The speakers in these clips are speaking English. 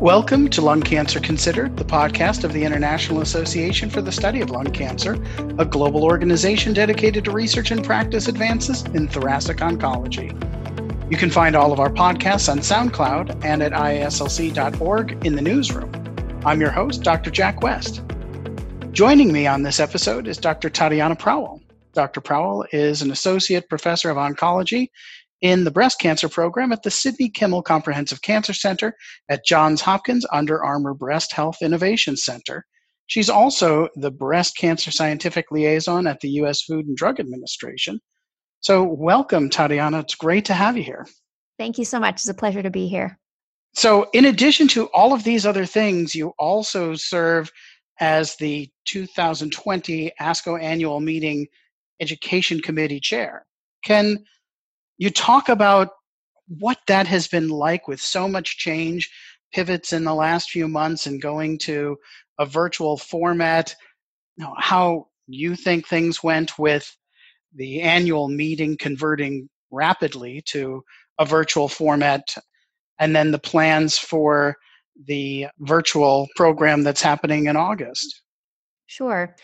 Welcome to Lung Cancer Considered, the podcast of the International Association for the Study of Lung Cancer, a global organization dedicated to research and practice advances in thoracic oncology. You can find all of our podcasts on SoundCloud and at iaslc.org in the newsroom. I'm your host, Dr. Jack West. Joining me on this episode is Dr. Tatiana Prowell. Dr. Prowell is an associate professor of oncology in the breast cancer program at the Sidney Kimmel Comprehensive Cancer Center at Johns Hopkins Under Armour Breast Health Innovation Center. She's also the breast cancer scientific liaison at the U.S. Food and Drug Administration. So, welcome, Tatiana. It's great to have you here. Thank you so much. It's a pleasure to be here. So, in addition to all of these other things, you also serve as the 2020 ASCO annual meeting education committee chair. Can you talk about what that has been like with so much change, pivots in the last few months, and going to a virtual format. How you think things went with the annual meeting converting rapidly to a virtual format, and then the plans for the virtual program that's happening in August. Sure.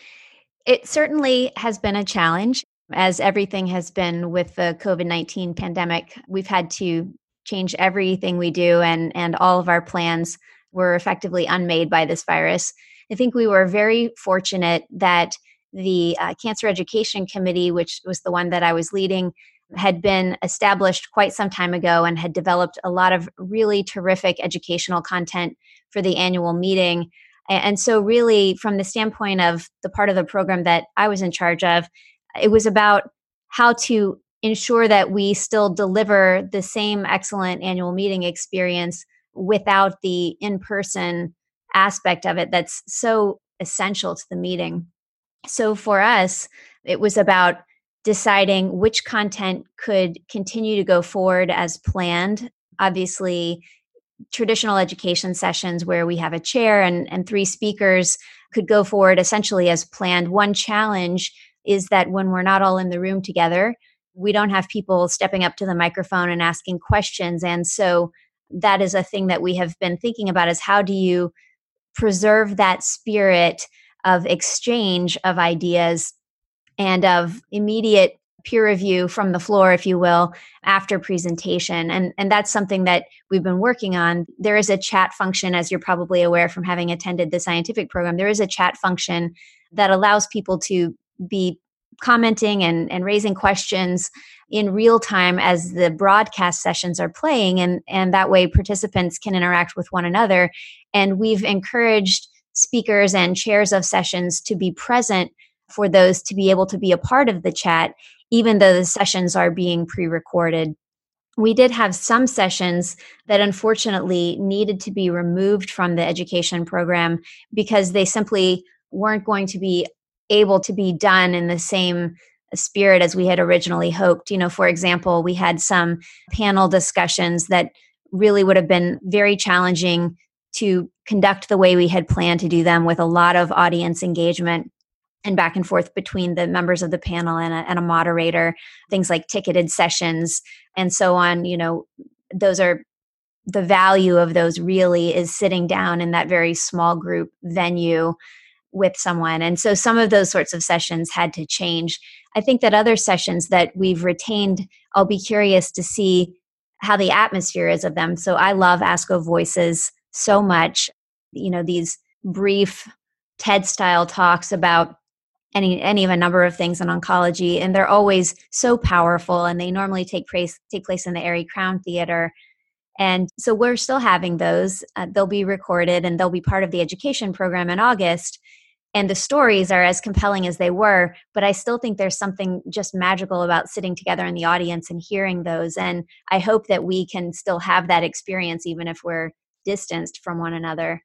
It certainly has been a challenge as everything has been with the COVID 19 pandemic, we've had to change everything we do, and, and all of our plans were effectively unmade by this virus. I think we were very fortunate that the uh, Cancer Education Committee, which was the one that I was leading, had been established quite some time ago and had developed a lot of really terrific educational content for the annual meeting. And so, really, from the standpoint of the part of the program that I was in charge of, it was about how to ensure that we still deliver the same excellent annual meeting experience without the in person aspect of it that's so essential to the meeting. So for us, it was about deciding which content could continue to go forward as planned. Obviously, traditional education sessions where we have a chair and, and three speakers could go forward essentially as planned. One challenge is that when we're not all in the room together, we don't have people stepping up to the microphone and asking questions. And so that is a thing that we have been thinking about is how do you preserve that spirit of exchange of ideas and of immediate peer review from the floor if you will after presentation and and that's something that we've been working on there is a chat function as you're probably aware from having attended the scientific program there is a chat function that allows people to be commenting and, and raising questions in real time as the broadcast sessions are playing and, and that way participants can interact with one another. And we've encouraged speakers and chairs of sessions to be present for those to be able to be a part of the chat even though the sessions are being pre-recorded. We did have some sessions that unfortunately needed to be removed from the education program because they simply weren't going to be able to be done in the same spirit as we had originally hoped. You know, for example, we had some panel discussions that really would have been very challenging to conduct the way we had planned to do them with a lot of audience engagement and back and forth between the members of the panel and a, and a moderator, things like ticketed sessions and so on. You know, those are the value of those really is sitting down in that very small group venue with someone. And so some of those sorts of sessions had to change. I think that other sessions that we've retained, I'll be curious to see how the atmosphere is of them. So I love ASCO Voices so much. You know, these brief TED style talks about any any of a number of things in oncology and they're always so powerful and they normally take place take place in the Arie Crown Theater. And so we're still having those. Uh, they'll be recorded and they'll be part of the education program in August and the stories are as compelling as they were but i still think there's something just magical about sitting together in the audience and hearing those. And i hope that we can still have that experience even if we're distanced from one another.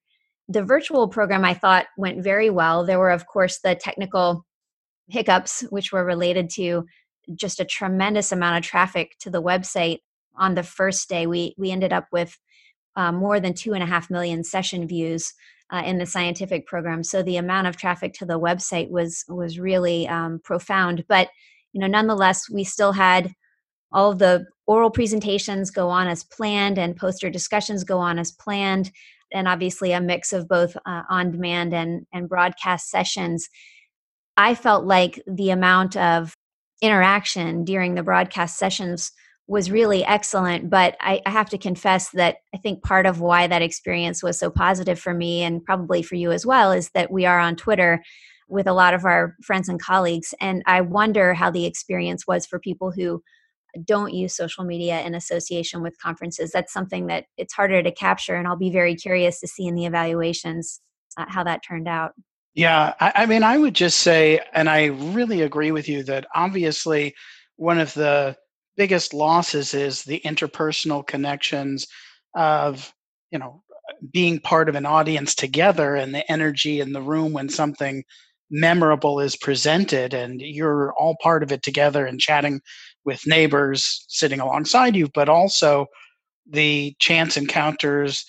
The virtual program i thought went very well. There were of course the technical hiccups which were related to just a tremendous amount of traffic to the website. On the first day we we ended up with uh, more than two and a half million session views uh, in the scientific program. So the amount of traffic to the website was was really um, profound. But you know, nonetheless, we still had all of the oral presentations go on as planned and poster discussions go on as planned. and obviously a mix of both uh, on demand and, and broadcast sessions, I felt like the amount of interaction during the broadcast sessions was really excellent. But I, I, have to confess that I think part of why that experience was so positive for me and probably for you as well is that we are on Twitter with a lot of our friends and colleagues. And I wonder how the experience was for people who don't use social media in association with conferences. That's something that it's harder to capture. And I'll be very curious to see in the evaluations uh, how that turned out. Yeah, I, I mean, I would just say, and I really agree with you that obviously one of the biggest losses is the interpersonal connections of, you know, being part of an audience together and the energy in the room when something memorable is presented and you're all part of it together and chatting with neighbors sitting alongside you, but also the chance encounters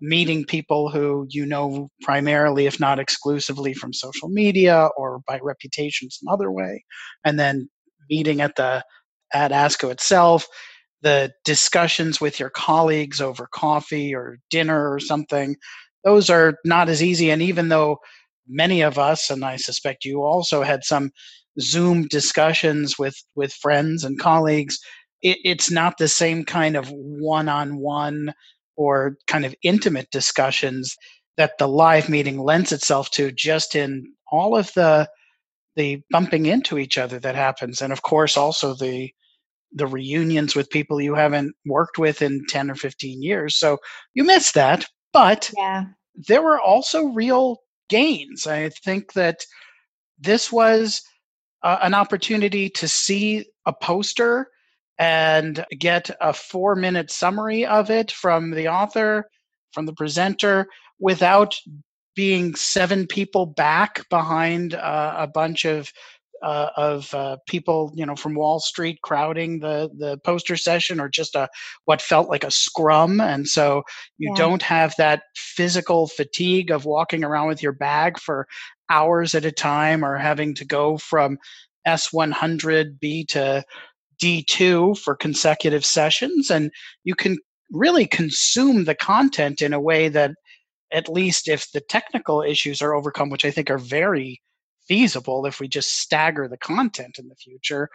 meeting people who you know primarily, if not exclusively, from social media or by reputation some other way, and then meeting at the at ASCO itself, the discussions with your colleagues over coffee or dinner or something, those are not as easy. And even though many of us, and I suspect you also had some Zoom discussions with with friends and colleagues, it, it's not the same kind of one-on-one or kind of intimate discussions that the live meeting lends itself to just in all of the the bumping into each other that happens and of course also the the reunions with people you haven't worked with in 10 or 15 years so you miss that but yeah. there were also real gains i think that this was uh, an opportunity to see a poster and get a four minute summary of it from the author, from the presenter, without being seven people back behind uh, a bunch of uh, of uh, people, you know, from Wall Street crowding the the poster session, or just a what felt like a scrum, and so you yeah. don't have that physical fatigue of walking around with your bag for hours at a time, or having to go from S100B to D2 for consecutive sessions, and you can really consume the content in a way that, at least if the technical issues are overcome, which I think are very feasible if we just stagger the content in the future,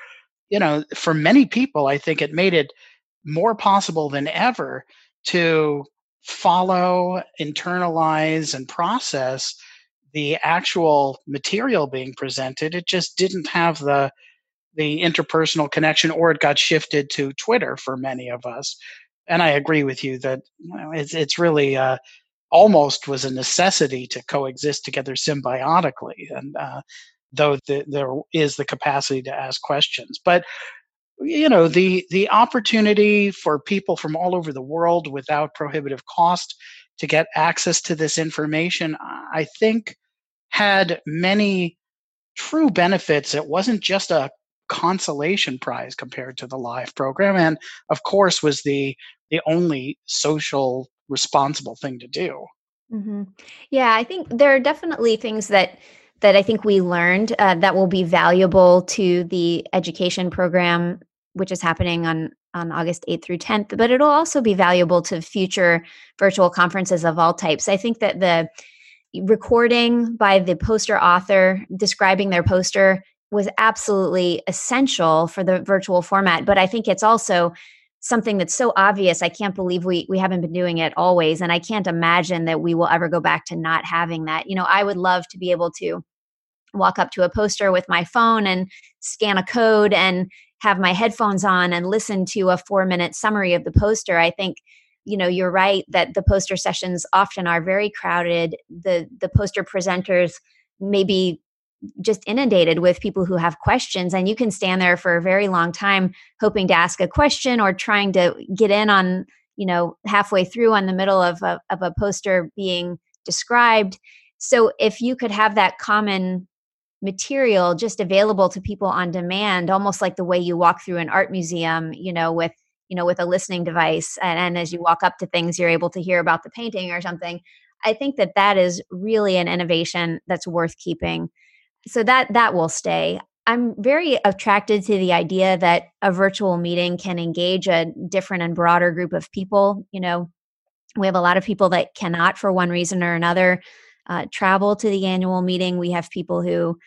you know, for many people, I think it made it more possible than ever to follow, internalize, and process the actual material being presented. It just didn't have the the interpersonal connection or it got shifted to Twitter for many of us. And I agree with you that you know, it's, it's really uh, almost was a necessity to coexist together symbiotically. And uh, though the, there is the capacity to ask questions, but you know the the opportunity for people from all over the world without prohibitive cost to get access to this information, I think had many true benefits. It wasn't just a consolation prize compared to the live program and of course was the the only social responsible thing to do mm-hmm. yeah i think there are definitely things that that i think we learned uh, that will be valuable to the education program which is happening on on august 8th through 10th but it'll also be valuable to future virtual conferences of all types i think that the recording by the poster author describing their poster was absolutely essential for the virtual format but i think it's also something that's so obvious i can't believe we we haven't been doing it always and i can't imagine that we will ever go back to not having that. You know i would love to be able to walk up to a poster with my phone and scan a code and have my headphones on and listen to a 4 minute summary of the poster. I think you know you're right that the poster sessions often are very crowded. The the poster presenters maybe just inundated with people who have questions and you can stand there for a very long time hoping to ask a question or trying to get in on you know halfway through on the middle of a, of a poster being described. So if you could have that common material just available to people on demand almost like the way you walk through an art museum you know with you know with a listening device and, and as you walk up to things you're able to hear about the painting or something i think that that is really an innovation that's worth keeping so that that will stay. I'm very attracted to the idea that a virtual meeting can engage a different and broader group of people you know? We have a lot of people that cannot, for one reason or another, uh, travel to the annual meeting. We have people who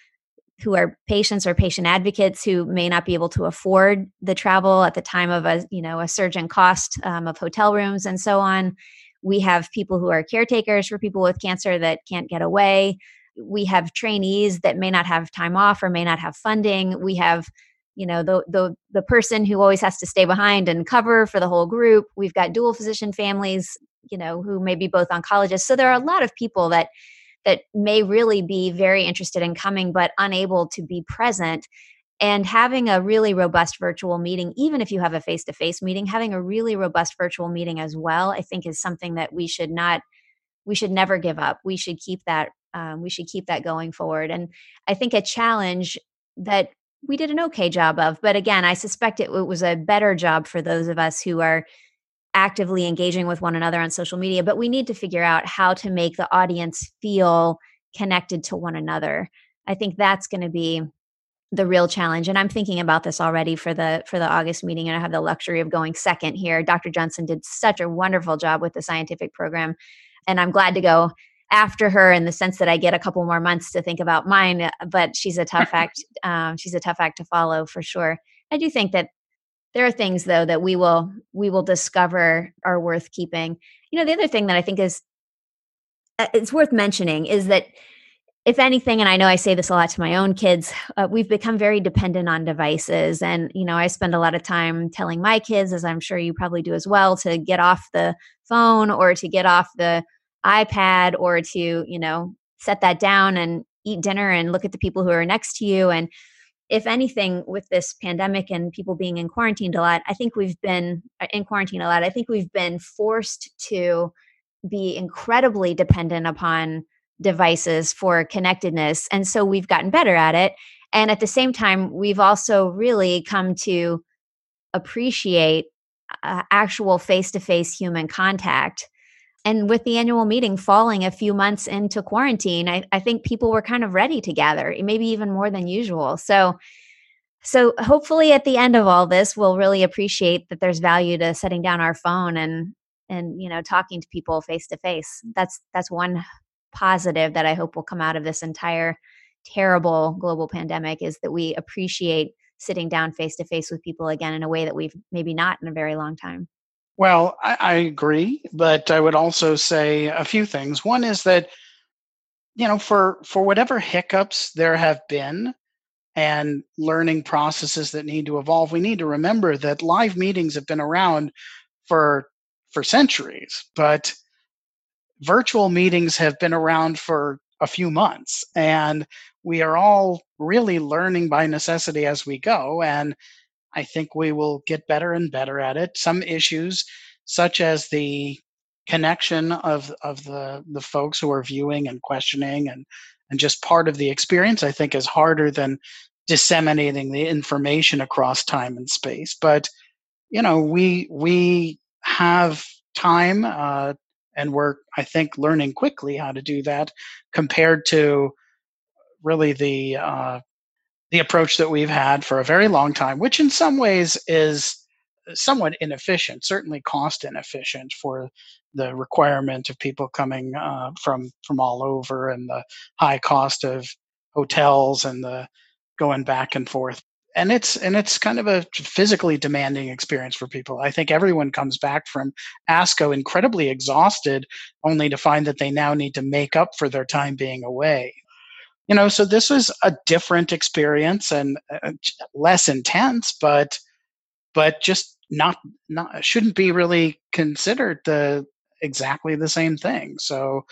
who are patients or patient advocates who may not be able to afford the travel at the time of a you know a surge in cost um, of hotel rooms and so on. We have people who are caretakers for people with cancer that can't get away we have trainees that may not have time off or may not have funding. We have you know the the the person who always has to stay behind and cover for the whole group. We've got dual physician families you know who may be both oncologists. So there are a lot of people that that may really be very interested in coming but unable to be present. And having a really robust virtual meeting even if you have a face to face meeting having a really robust virtual meeting as well i think is something that we should not we should never give up. We should keep that um, we should keep that going forward and i think a challenge that we did an okay job of but again i suspect it, it was a better job for those of us who are actively engaging with one another on social media, but we need to figure out how to make the audience feel connected to one another. I think that's going to be the real challenge and i'm thinking about this already for the for the august meeting and i have the luxury of going second here dr johnson did such a wonderful job with the scientific program and i'm glad to go after her in the sense that i get a couple more months to think about mine but she's a tough act um, she's a tough act to follow for sure. I do think that there are things though that we will we will discover are worth keeping. You know the other thing that i think is uh, it's worth mentioning is that if anything and i know i say this a lot to my own kids uh, we've become very dependent on devices. And you know i spend a lot of time telling my kids as i'm sure you probably do as well to get off the phone or to get off the ipad or to you know set that down and eat dinner and look at the people who are next to you and if anything, with this pandemic and people being in quarantine a lot, I think we've been uh, in quarantine a lot. I think we've been forced to be incredibly dependent upon devices for connectedness. And so we've gotten better at it. And at the same time, we've also really come to appreciate uh, actual face to face human contact and with the annual meeting falling a few months into quarantine I, I, think people were kind of ready to gather maybe even more than usual. So so hopefully at the end of all this we'll really appreciate that there's value to setting down our phone and and you know talking to people face to face. That's that's one positive that i hope will come out of this entire terrible global pandemic is that we appreciate sitting down face to face with people again in a way that we've maybe not in a very long time well, I, I, agree, but I would also say a few things. One is that, you know, for for whatever hiccups there have been and learning processes that need to evolve, we need to remember that live meetings have been around for for centuries, but virtual meetings have been around for a few months and we are all really learning by necessity as we go and I think we will get better and better at it. Some issues, such as the connection of of the the folks who are viewing and questioning and and just part of the experience, I think, is harder than disseminating the information across time and space. But you know, we we have time, uh, and we're I think learning quickly how to do that compared to really the uh, the approach that we've had for a very long time, which in some ways is somewhat inefficient, certainly cost inefficient for the requirement of people coming uh, from from all over and the high cost of hotels and the going back and forth. And it's and it's kind of a physically demanding experience for people. I think everyone comes back from ASCO incredibly exhausted, only to find that they now need to make up for their time being away you know so this was a different experience and uh, less intense but but just not not shouldn't be really considered the exactly the same thing. So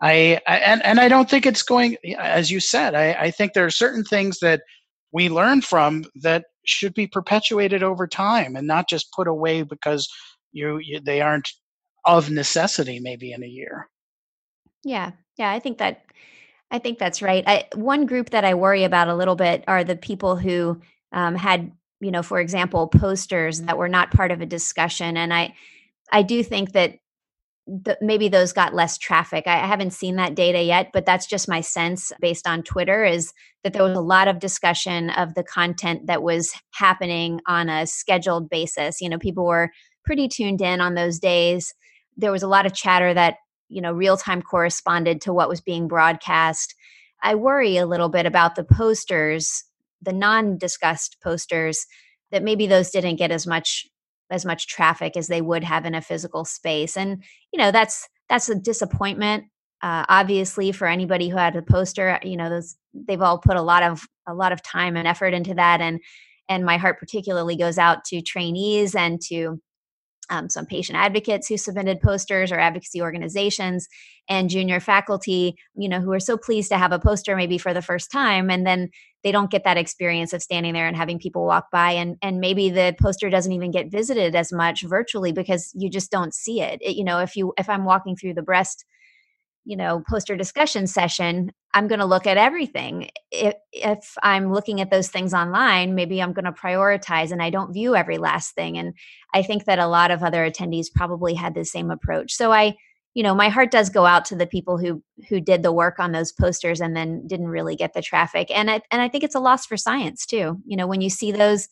I, I and and i don't think it's going as you said i i think there are certain things that we learn from that should be perpetuated over time and not just put away because you, you they aren't of necessity maybe in a year. Yeah. Yeah i think that I think that's right. I, one group that I worry about a little bit are the people who um, had, you know, for example, posters that were not part of a discussion, and I, I do think that maybe those got less traffic. I, I haven't seen that data yet, but that's just my sense based on Twitter is that there was a lot of discussion of the content that was happening on a scheduled basis. You know, people were pretty tuned in on those days there was a lot of chatter that you know real time corresponded to what was being broadcast. I worry a little bit about the posters the non discussed posters that maybe those didn't get as much as much traffic as they would have in a physical space. And you know that's that's a disappointment uh, obviously for anybody who had a poster. You know those they've all put a lot of a lot of time and effort into that. And and my heart particularly goes out to trainees and to um, some patient advocates who submitted posters or advocacy organizations and junior faculty you know who are so pleased to have a poster maybe for the first time and then they don't get that experience of standing there and having people walk by and and maybe the poster doesn't even get visited as much virtually because you just don't see it, it you know if you if i'm walking through the breast you know poster discussion session i'm going to look at everything. If, if i'm looking at those things online maybe i'm going to prioritize and i don't view every last thing and i think that a lot of other attendees probably had the same approach. So i you know my heart does go out to the people who who did the work on those posters and then didn't really get the traffic and i and i think it's a loss for science too. You know when you see those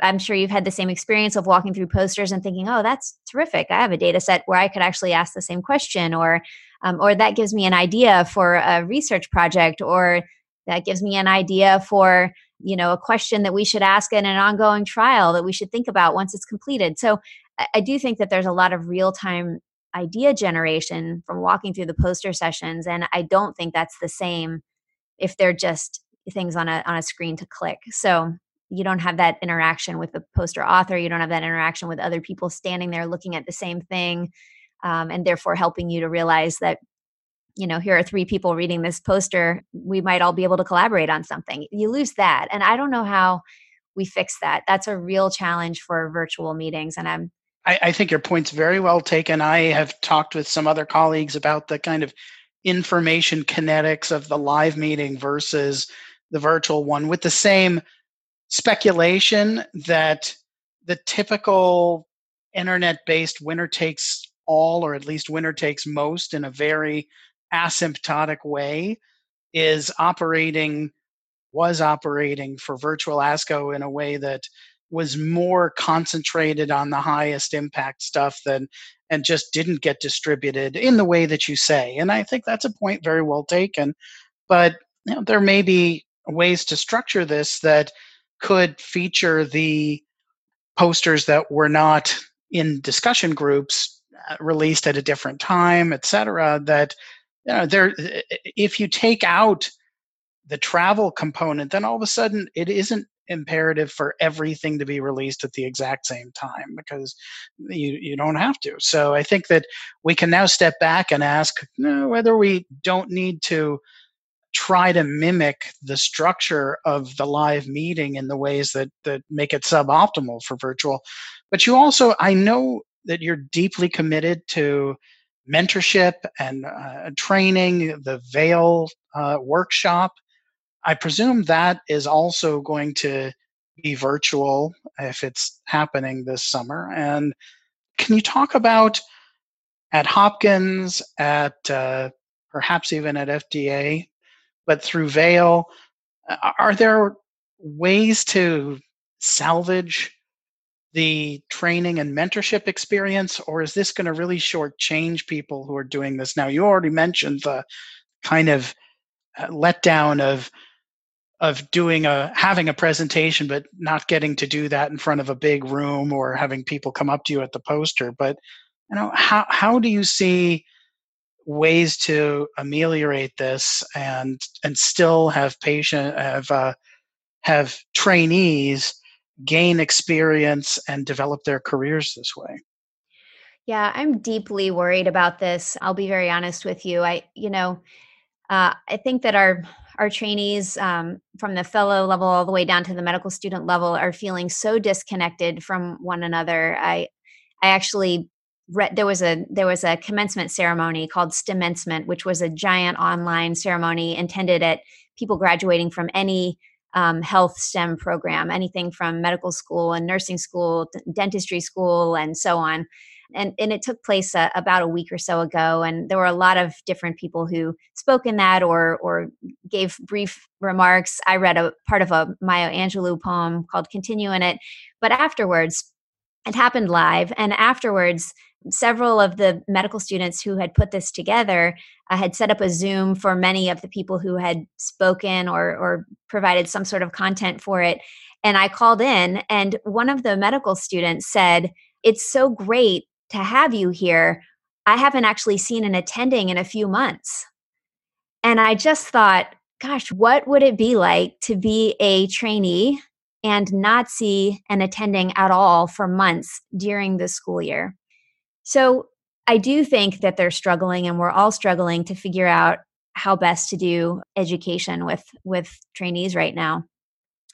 I'm sure you've had the same experience of walking through posters and thinking, "Oh, that's terrific! I have a data set where I could actually ask the same question," or um, or that gives me an idea for a research project or that gives me an idea for you know a question that we should ask in an ongoing trial that we should think about once it's completed. So i, I do think that there's a lot of real-time idea generation from walking through the poster sessions and i don't think that's the same if they're just things on a on a screen to click. So you don't have that interaction with the poster author you don't have that interaction with other people standing there looking at the same thing um, and therefore helping you to realize that you know here are three people reading this poster we might all be able to collaborate on something. You lose that and i don't know how we fix that. That's a real challenge for virtual meetings and i'm I, I think your point's very well taken. I have talked with some other colleagues about the kind of information kinetics of the live meeting versus the virtual one with the same speculation that the typical internet based winner takes all, or at least winner takes most, in a very asymptotic way, is operating, was operating for virtual ASCO in a way that was more concentrated on the highest impact stuff than and just didn't get distributed in the way that you say. And I think that's a point very well taken. But you know, there may be ways to structure this that could feature the posters that were not in discussion groups Uh, released at a different time, et cetera, that you know, there, if you take out the travel component, then all of a sudden it isn't imperative for everything to be released at the exact same time because you, you don't have to. So I think that we can now step back and ask you know, whether we don't need to try to mimic the structure of the live meeting in the ways that that make it suboptimal for virtual. But you also, I know that you're deeply committed to mentorship and uh, training, the Vail uh, workshop. I presume that is also going to be virtual if it's happening this summer. And can you talk about at Hopkins, at uh, perhaps even at FDA, but through Vail, are there ways to salvage the training and mentorship experience, or is this going to really shortchange people who are doing this now? You already mentioned the kind of uh, letdown of of doing a having a presentation but not getting to do that in front of a big room or having people come up to you at the poster but you know how how do you see ways to ameliorate this and and still have patient have uh, have trainees gain experience and develop their careers this way. Yeah, I'm deeply worried about this. I'll be very honest with you. I, you know, uh, I think that our our trainees um, from the fellow level all the way down to the medical student level are feeling so disconnected from one another. I, I actually read there was a there was a commencement ceremony called Stemmencement, which was a giant online ceremony intended at people graduating from any um, health STEM program, anything from medical school and nursing school, dentistry school, and so on. And, and it took place uh, about a week or so ago, and there were a lot of different people who spoke in that or or gave brief remarks. I read a part of a Maya Angelou poem called "Continue" in it, but afterwards, it happened live, and afterwards, several of the medical students who had put this together uh, had set up a Zoom for many of the people who had spoken or, or provided some sort of content for it. And I called in, and one of the medical students said, It's so great to have you here. I haven't actually seen an attending in a few months. And I just thought, gosh, what would it be like to be a trainee and not see an attending at all for months during the school year? So I do think that they're struggling and we're all struggling to figure out how best to do education with with trainees right now.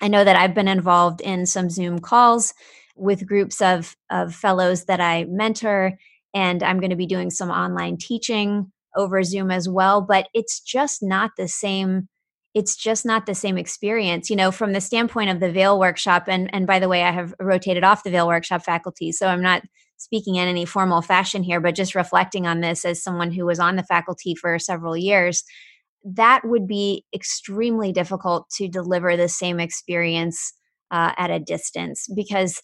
I know that I've been involved in some Zoom calls with groups of of fellows that I mentor and I'm going to be doing some online teaching over Zoom as well, but it's just not the same it's just not the same experience you know from the standpoint of the Vail workshop and and by the way i have rotated off the Vail workshop faculty so i'm not speaking in any formal fashion here, but just reflecting on this as someone who was on the faculty for several years, that would be extremely difficult to deliver the same experience uh, at a distance because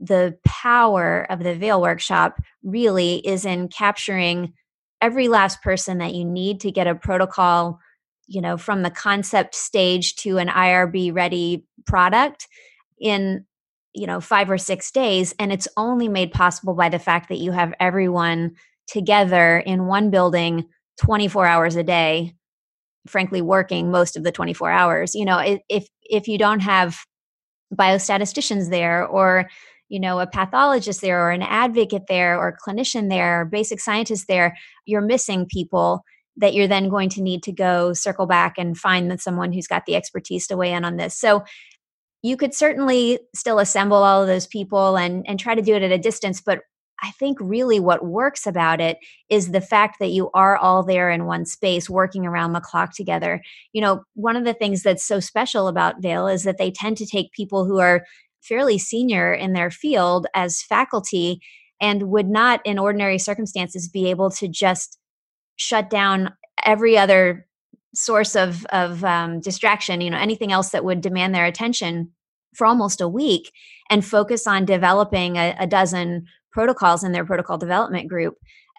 the power of the Vail workshop really is in capturing every last person that you need to get a protocol you know from the concept stage to an irb ready product in you know 5 or 6 days and it's only made possible by the fact that you have everyone together in one building 24 hours a day frankly working most of the 24 hours. You know if if you don't have biostatisticians there or you know a pathologist there or an advocate there or clinician there basic scientist there you're missing people that you're then going to need to go circle back and find that someone who's got the expertise to weigh in on this. So you could certainly still assemble all of those people and and try to do it at a distance but i think really what works about it is the fact that you are all there in one space working around the clock together. You know one of the things that's so special about Vail is that they tend to take people who are fairly senior in their field as faculty and would not in ordinary circumstances be able to just shut down every other source of of um, distraction you know anything else that would demand their attention for almost a week and focus on developing a, a dozen protocols in their protocol development group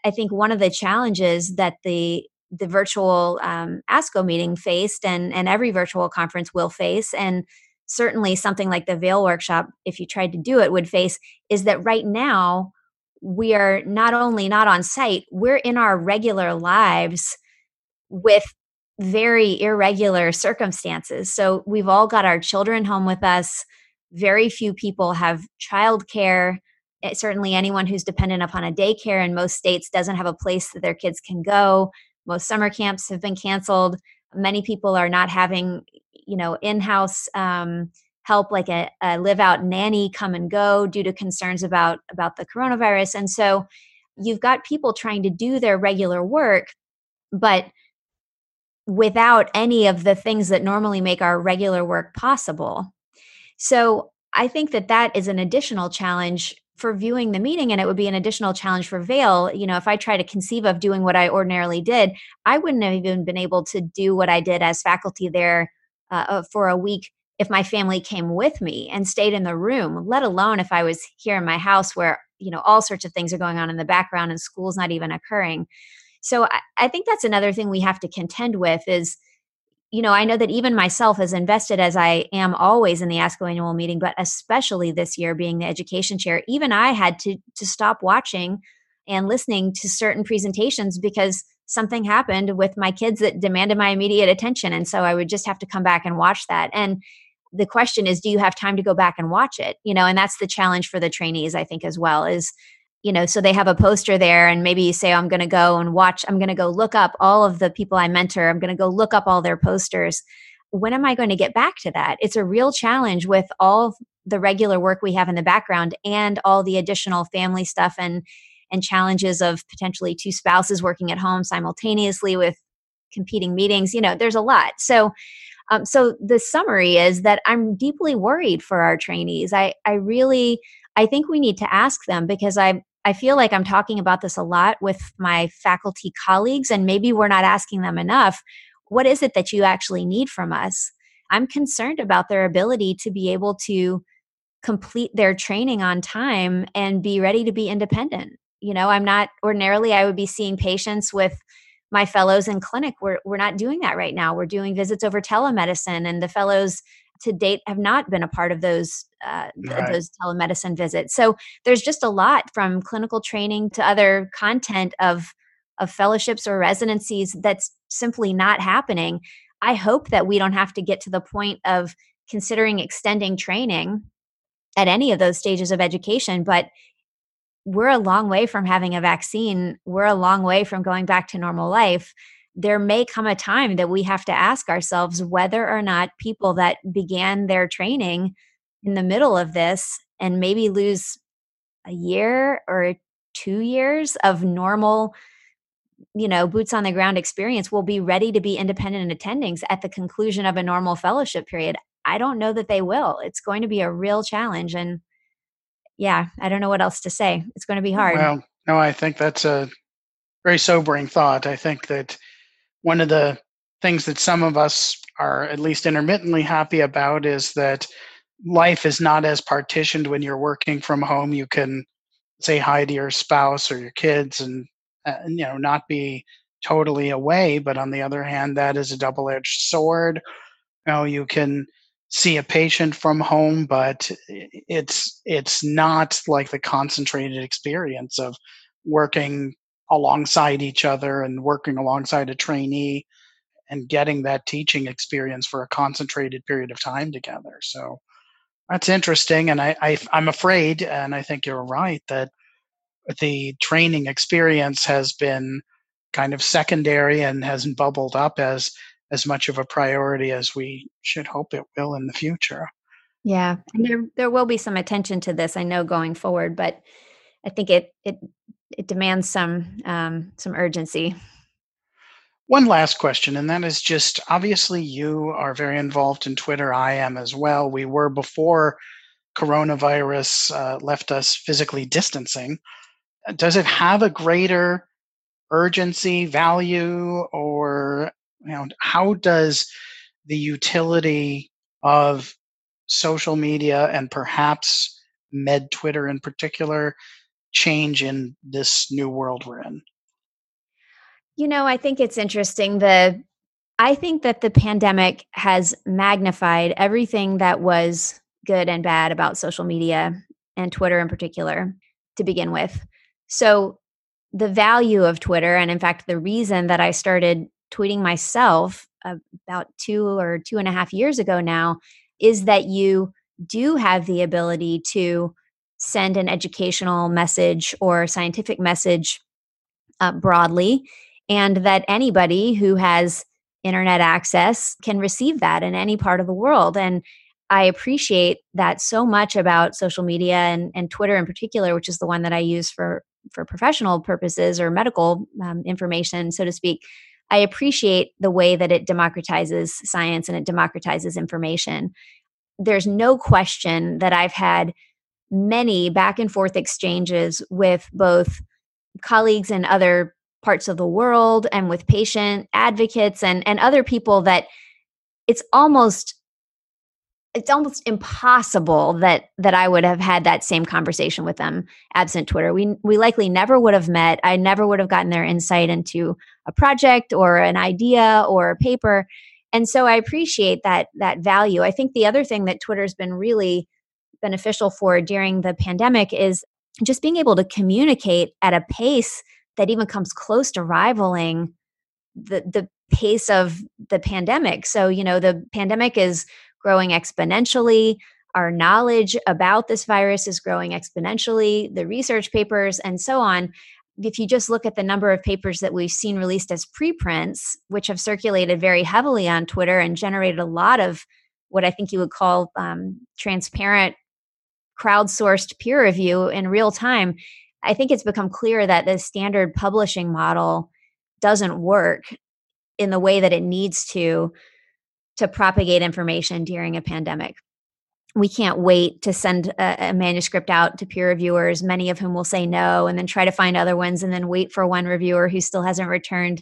i think one of the challenges that the the virtual um, ASCO meeting faced, and and every virtual conference will face, and certainly something like the Vail workshop, if you tried to do it, would face, is that right now we are not only not on site, we're in our regular lives with very irregular circumstances. So we've all got our children home with us. Very few people have childcare. Eh, certainly, anyone who's dependent upon a daycare in most states doesn't have a place that their kids can go. Most summer camps have been canceled. Many people are not having, you know, in-house um, help like a, a live-out nanny come and go due to concerns about about the coronavirus. And so, you've got people trying to do their regular work, but without any of the things that normally make our regular work possible. So I think that that is an additional challenge for viewing the meeting and it would be an additional challenge for Vail. You know, if I try to conceive of doing what I ordinarily did, I wouldn't have even been able to do what I did as faculty there uh, uh for a week if my family came with me and stayed in the room, let alone if I was here in my house where, you know, all sorts of things are going on in the background and school's not even occurring. So I, I think that's another thing we have to contend with is you know, I know that even myself, as invested as I am always in the ASCO annual meeting, but especially this year being the education chair, even I had to to stop watching and listening to certain presentations because something happened with my kids that demanded my immediate attention, and so I would just have to come back and watch that. And the question is, do you have time to go back and watch it? You know, and that's the challenge for the trainees, I think, as well. Is you know so they have a poster there and maybe you say oh, i'm going to go and watch i'm going to go look up all of the people i mentor i'm going to go look up all their posters. When am i going to get back to that? It's a real challenge with all the regular work we have in the background and all the additional family stuff and and challenges of potentially two spouses working at home simultaneously with competing meetings you know there's a lot. So um, so the summary is that i'm deeply worried for our trainees. I i really i think we need to ask them because i I feel like I'm talking about this a lot with my faculty colleagues, and maybe we're not asking them enough. What is it that you actually need from us? I'm concerned about their ability to be able to complete their training on time and be ready to be independent. you know i'm not ordinarily i would be seeing patients with my fellows in clinic we're, we're not doing that right now we're doing visits over telemedicine and the fellows to date have not been a part of those uh, right. those telemedicine visits so there's just a lot from clinical training to other content of of fellowships or residencies that's simply not happening i hope that we don't have to get to the point of considering extending training at any of those stages of education but we're a long way from having a vaccine. We're a long way from going back to normal life. There may come a time that we have to ask ourselves whether or not people that began their training in the middle of this and maybe lose a year or two years of normal you know boots on the ground experience will be ready to be independent attendings at the conclusion of a normal fellowship period i don't know that they will it's going to be a real challenge and yeah, I don't know what else to say. It's going to be hard. Well, no, I think that's a very sobering thought. I think that one of the things that some of us are at least intermittently happy about is that life is not as partitioned when you're working from home. You can say hi to your spouse or your kids and, uh, you know not be totally away but on the other hand that is a double-edged sword you know you can see a patient from home but it's it's not like the concentrated experience of working alongside each other and working alongside a trainee and getting that teaching experience for a concentrated period of time together so that's interesting and I, I i'm afraid and i think you're right that the training experience has been kind of secondary and hasn't bubbled up as as much of a priority as we should hope it will in the future. Yeah, and there there will be some attention to this, I know, going forward, but I think it it it demands some um, some urgency. One last question, and that is just obviously you are very involved in Twitter. I am as well. We were before coronavirus uh, left us physically distancing. Does it have a greater urgency, value, or you know, how does the utility of social media and perhaps med Twitter in particular change in this new world we're in? You know, I think it's interesting. The I think that the pandemic has magnified everything that was good and bad about social media and Twitter in particular to begin with. So, the value of Twitter, and in fact, the reason that I started tweeting myself about two or two and a half years ago now is that you do have the ability to send an educational message or scientific message uh, broadly, and that anybody who has internet access can receive that in any part of the world. And I appreciate that so much about social media and, and Twitter in particular, which is the one that I use for for professional purposes or medical um, information, so to speak. I appreciate the way that it democratizes science and it democratizes information. There's no question that I've had many back and forth exchanges with both colleagues in other parts of the world and with patient advocates and, and other people that it's almost it's almost impossible that that I would have had that same conversation with them absent Twitter. We we likely never would have met. I never would have gotten their insight into a project or an idea or a paper. And so I appreciate that that value. I think the other thing that Twitter's been really beneficial for during the pandemic is just being able to communicate at a pace that even comes close to rivaling the the pace of the pandemic. So, you know, the pandemic is growing exponentially. Our knowledge about this virus is growing exponentially, the research papers, and so on. If you just look at the number of papers that we've seen released as preprints, which have circulated very heavily on Twitter and generated a lot of what I think you would call um, transparent, crowdsourced peer review in real time, I think it's become clear that the standard publishing model doesn't work in the way that it needs to to propagate information during a pandemic. We can't wait to send a, a, manuscript out to peer reviewers, many of whom will say no, and then try to find other ones and then wait for one reviewer who still hasn't returned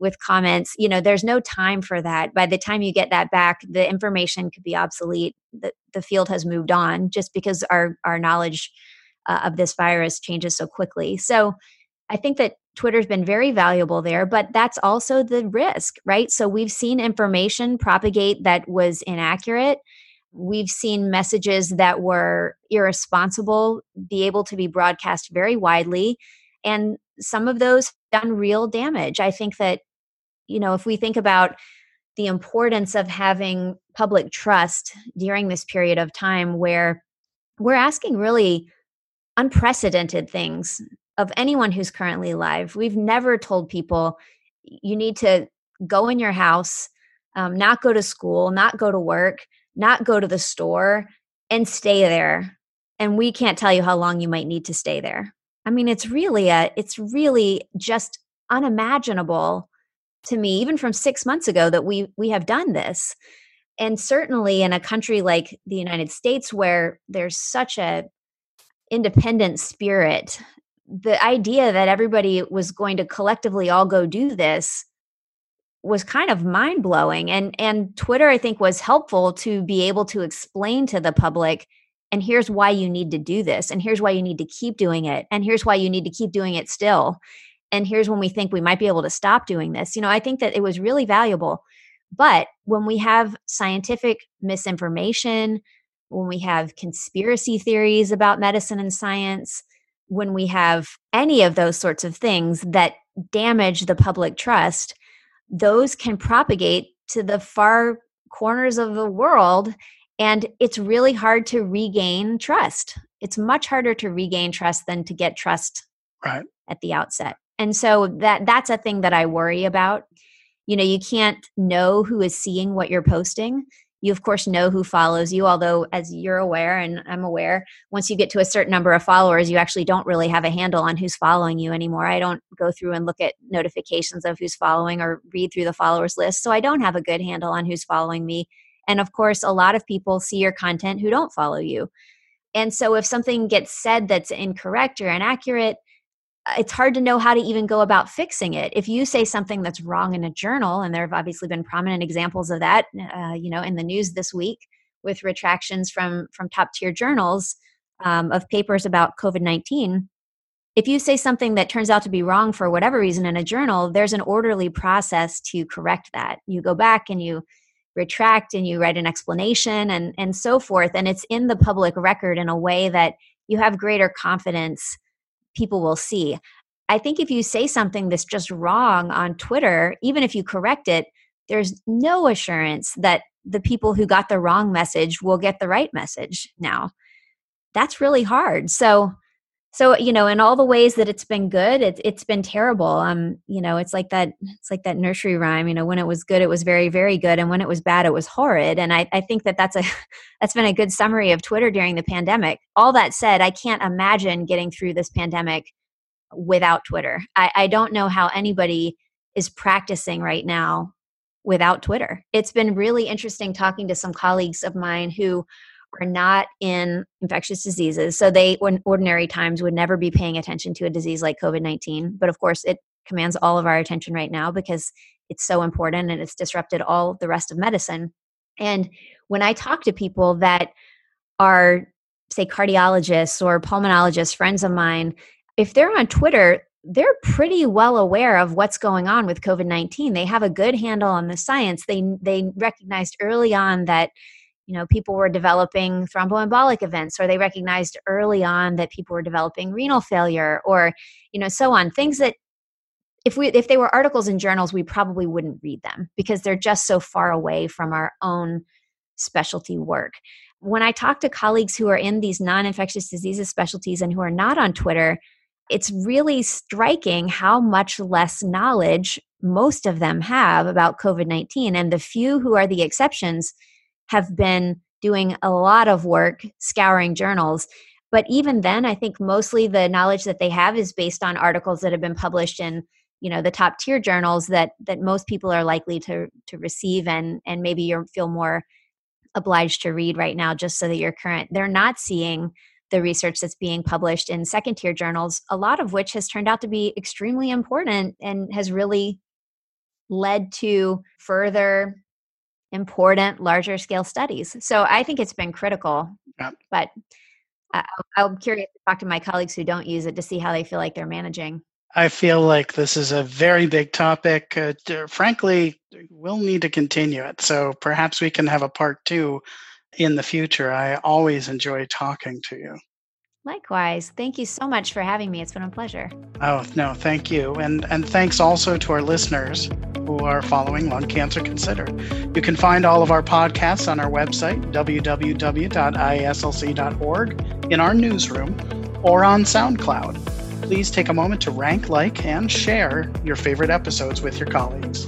with comments. You know, there's no time for that. By the time you get that back, the information could be obsolete. The, the field has moved on just because our, our knowledge uh, of this virus changes so quickly. So I think that Twitter's been very valuable there, but that's also the risk, right? So we've seen information propagate that was inaccurate. We've seen messages that were irresponsible be able to be broadcast very widely. And some of those done real damage. I think that, you know, if we think about the importance of having public trust during this period of time where we're asking really unprecedented things of anyone who's currently alive. We've never told people you need to go in your house, um, not go to school, not go to work, not go to the store, and stay there. And we can't tell you how long you might need to stay there. I mean, it's really a, it's really just unimaginable to me, even from six months ago, that we we have done this. And certainly in a country like the United States, where there's such a independent spirit the idea that everybody was going to collectively all go do this was kind of mind blowing and and Twitter I think was helpful to be able to explain to the public and here's why you need to do this and here's why you need to keep doing it and here's why you need to keep doing it still and here's when we think we might be able to stop doing this you know I think that it was really valuable but when we have scientific misinformation when we have conspiracy theories about medicine and science when we have any of those sorts of things that damage the public trust, those can propagate to the far corners of the world. And it's really hard to regain trust. It's much harder to regain trust than to get trust right. at the outset. And so that that's a thing that I worry about. You know, you can't know who is seeing what you're posting. You of course know who follows you although as you're aware and i'm aware once you get to a certain number of followers you actually don't really have a handle on who's following you anymore. I don't go through and look at notifications of who's following or read through the followers list so i don't have a good handle on who's following me. And of course a lot of people see your content who don't follow you. And so if something gets said that's incorrect or inaccurate it's hard to know how to even go about fixing it. If you say something that's wrong in a journal, and there have obviously been prominent examples of that, uh, you know, in the news this week with retractions from from top tier journals um, of papers about COVID nineteen. If you say something that turns out to be wrong for whatever reason in a journal, there's an orderly process to correct that. You go back and you retract and you write an explanation and and so forth, and it's in the public record in a way that you have greater confidence people will see. I think if you say something that's just wrong on Twitter, even if you correct it, there's no assurance that the people who got the wrong message will get the right message now. That's really hard. So so you know in all the ways that it's been good it, it's been terrible um you know it's like that it's like that nursery rhyme you know when it was good it was very very good and when it was bad it was horrid and i, I think that that's a that's been a good summary of twitter during the pandemic. All that said i can't imagine getting through this pandemic without twitter. I, I don't know how anybody is practicing right now without twitter. It's been really interesting talking to some colleagues of mine who are not in infectious diseases. So they, in ordinary times, would never be paying attention to a disease like COVID 19. But of course, it commands all of our attention right now because it's so important and it's disrupted all the rest of medicine. And when I talk to people that are, say, cardiologists or pulmonologists, friends of mine, if they're on Twitter, they're pretty well aware of what's going on with COVID 19. They have a good handle on the science. They, they recognized early on that you know people were developing thromboembolic events or they recognized early on that people were developing renal failure or you know so on. Things that if we if they were articles in journals we probably wouldn't read them because they're just so far away from our own specialty work. When i talk to colleagues who are in these non-infectious diseases specialties and who are not on twitter it's really striking how much less knowledge most of them have about covid-19 and the few who are the exceptions have been doing a lot of work scouring journals. But even then, I think mostly the knowledge that they have is based on articles that have been published in you know the top tier journals that that most people are likely to to receive and and maybe you feel more obliged to read right now just so that you're current they're not seeing the research that's being published in second tier journals a lot of which has turned out to be extremely important and has really led to further important larger scale studies so i think it's been critical yeah. but I, I'm curious to talk to my colleagues who don't use it to see how they feel like they're managing. I feel like this is a very big topic. Uh, frankly, we'll need to continue it. So perhaps we can have a part two in the future. I always enjoy talking to you. Likewise. Thank you so much for having me. It's been a pleasure. Oh, no, thank you. And and thanks also to our listeners who are following Lung Cancer Considered. You can find all of our podcasts on our website, www.iaslc.org, in our newsroom, or on SoundCloud. Please take a moment to rank, like, and share your favorite episodes with your colleagues.